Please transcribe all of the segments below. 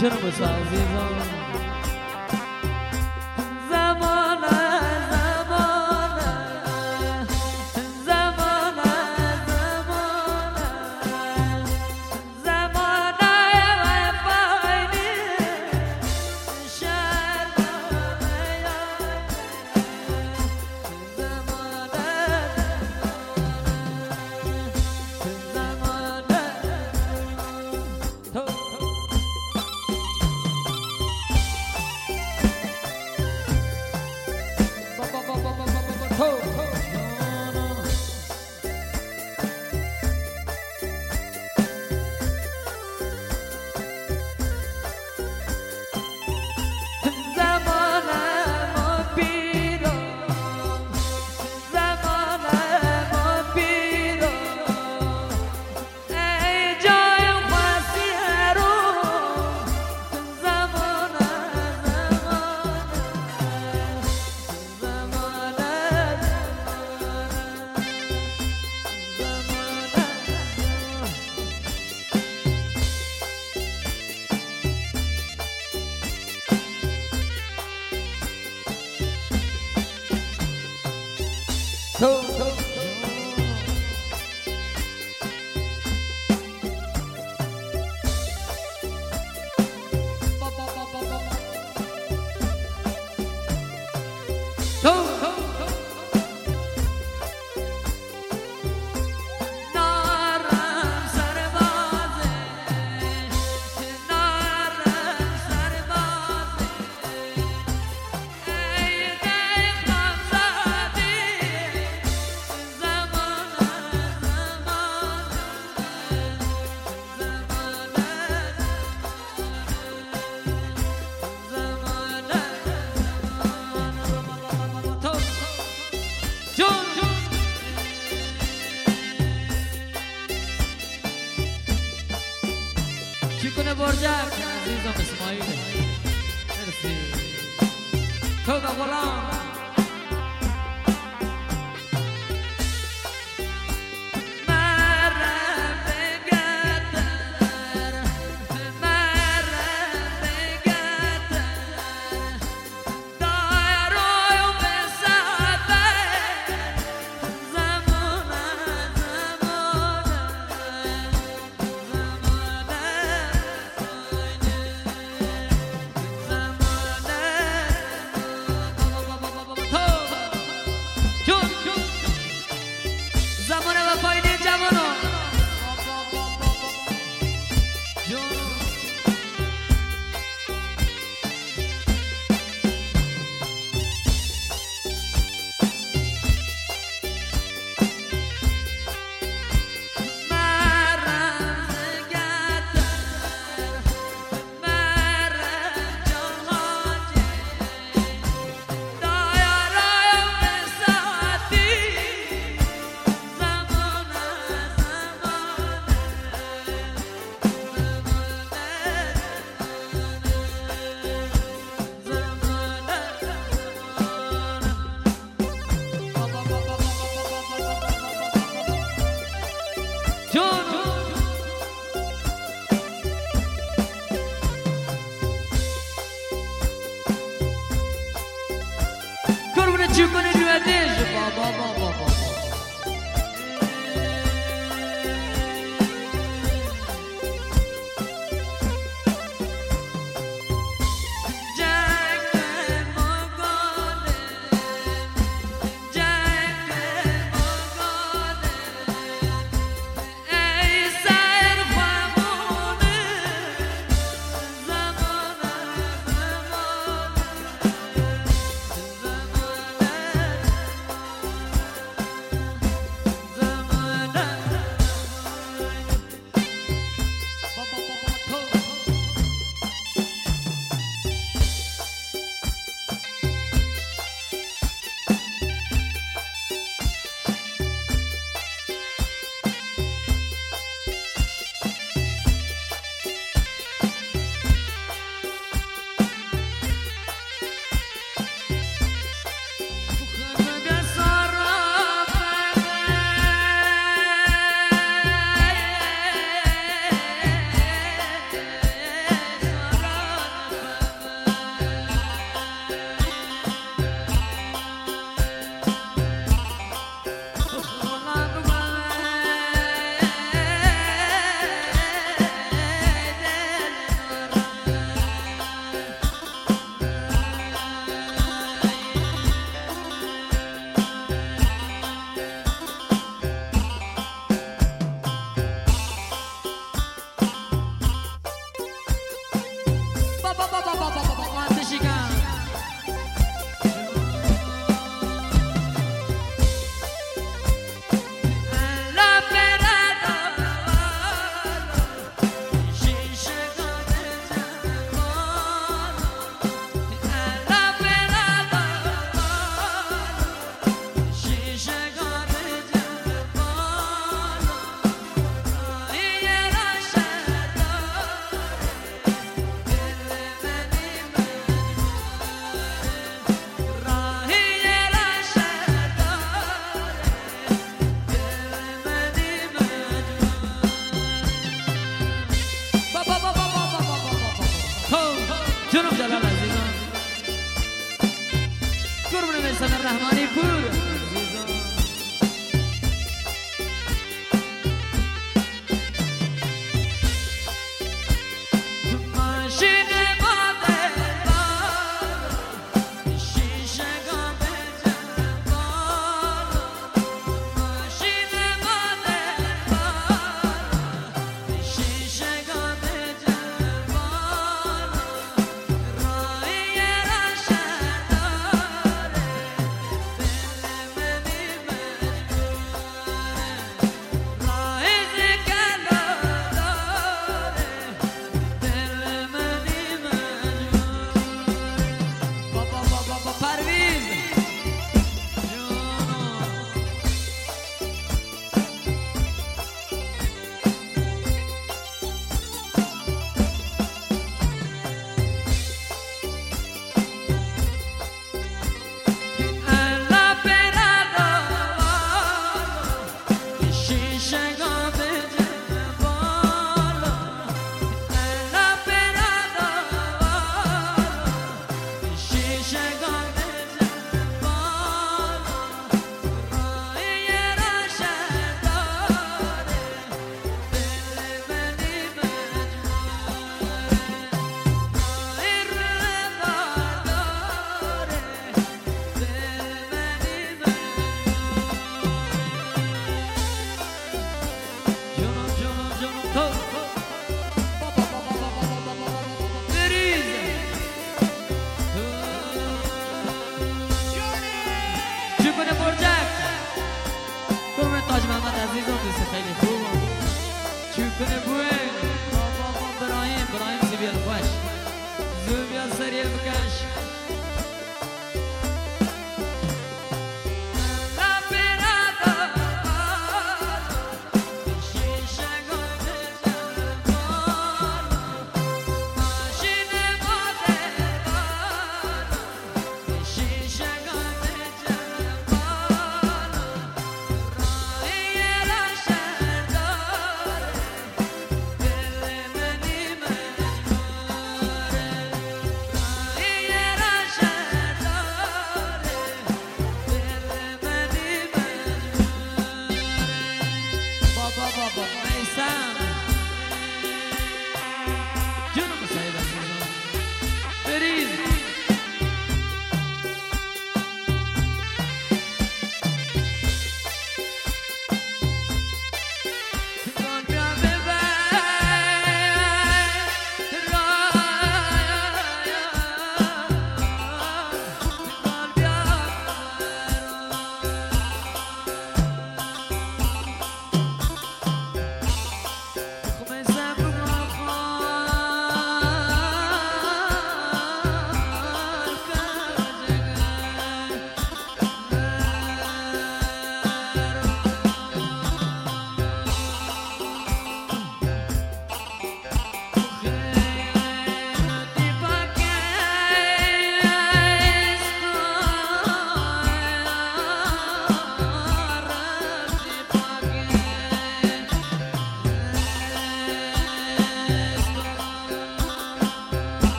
Canımız azizan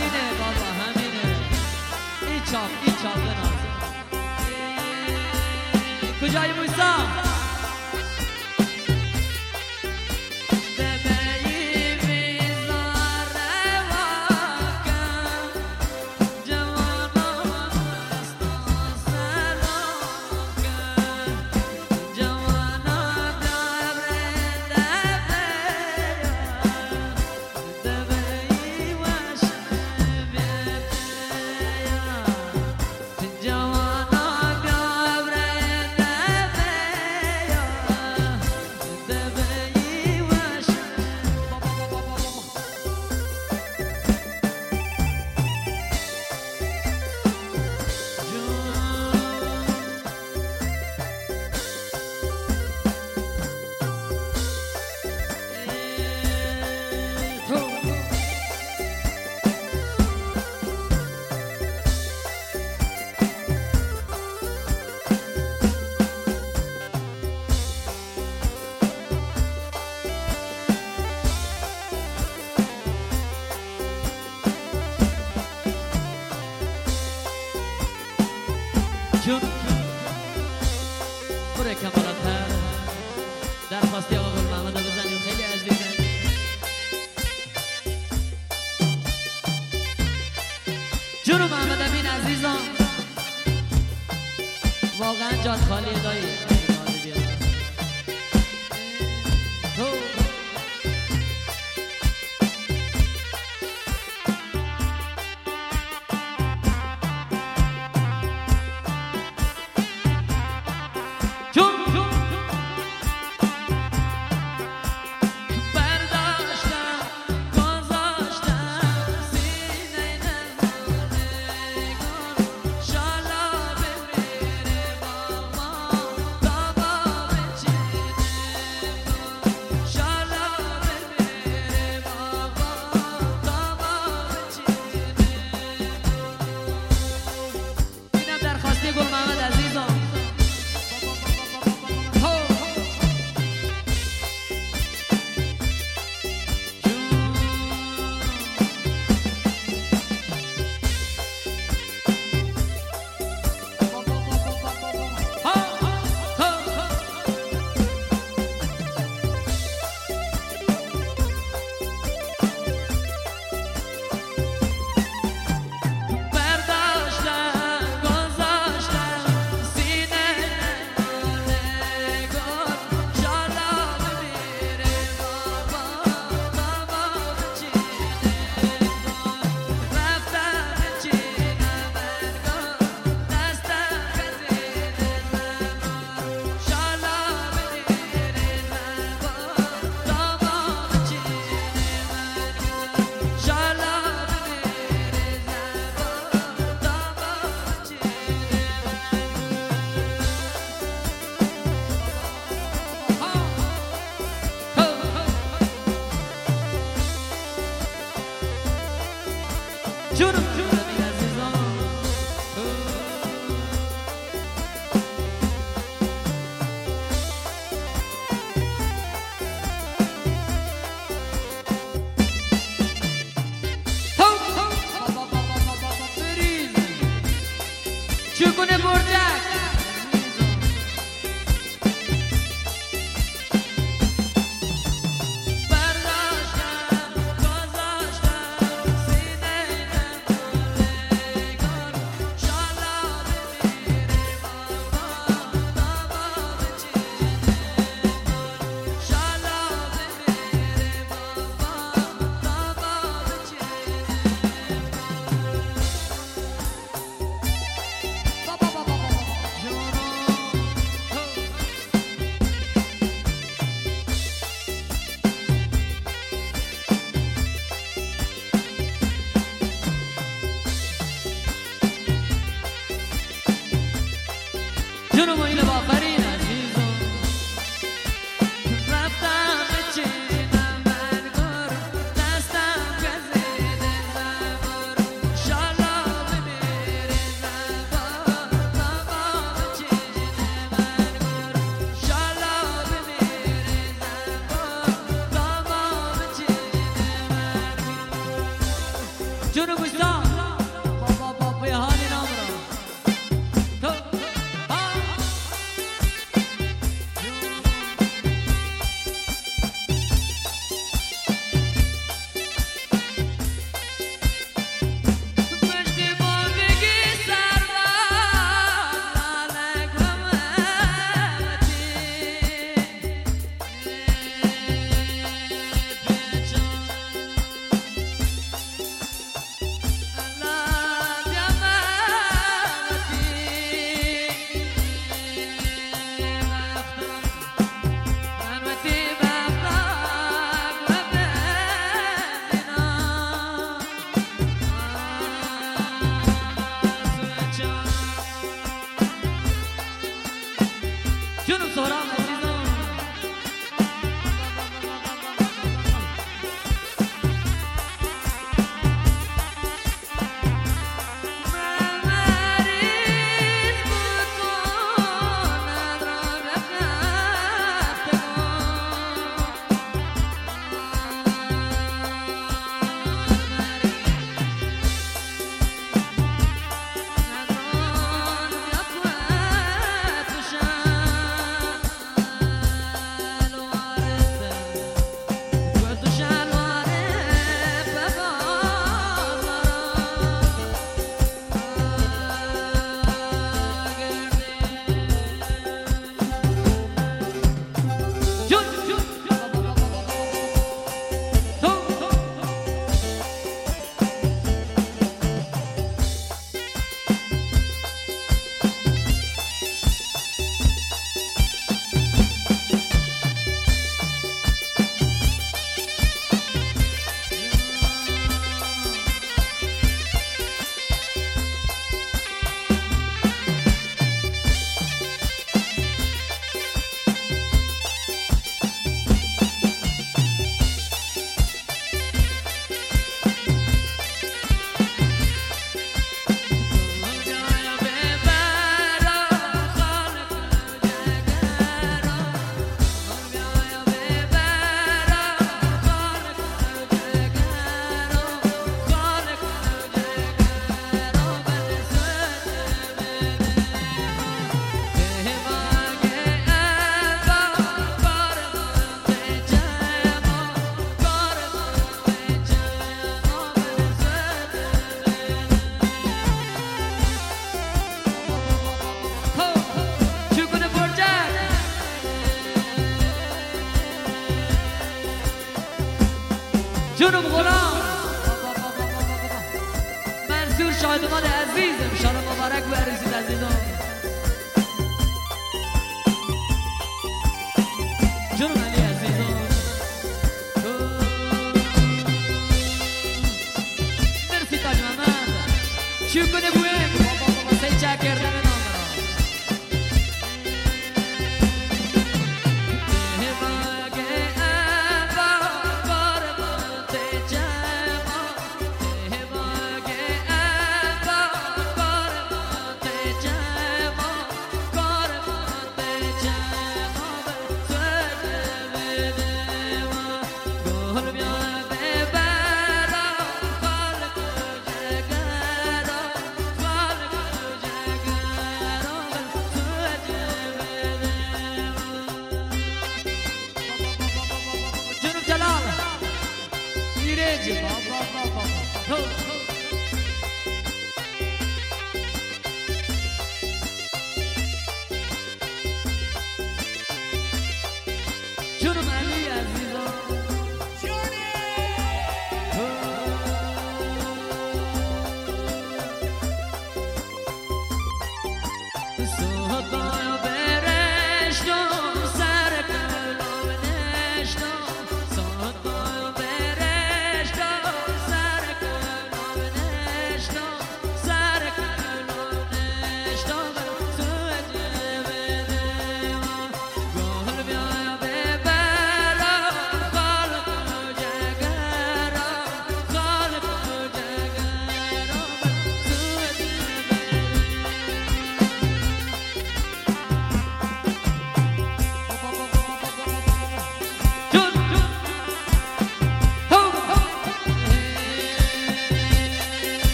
Hemine baba hemine İç al iç al ben al Kucayı Musa شنو اینو با شادمان عزیزم. شاد مبارک بریزید از اینا جنوب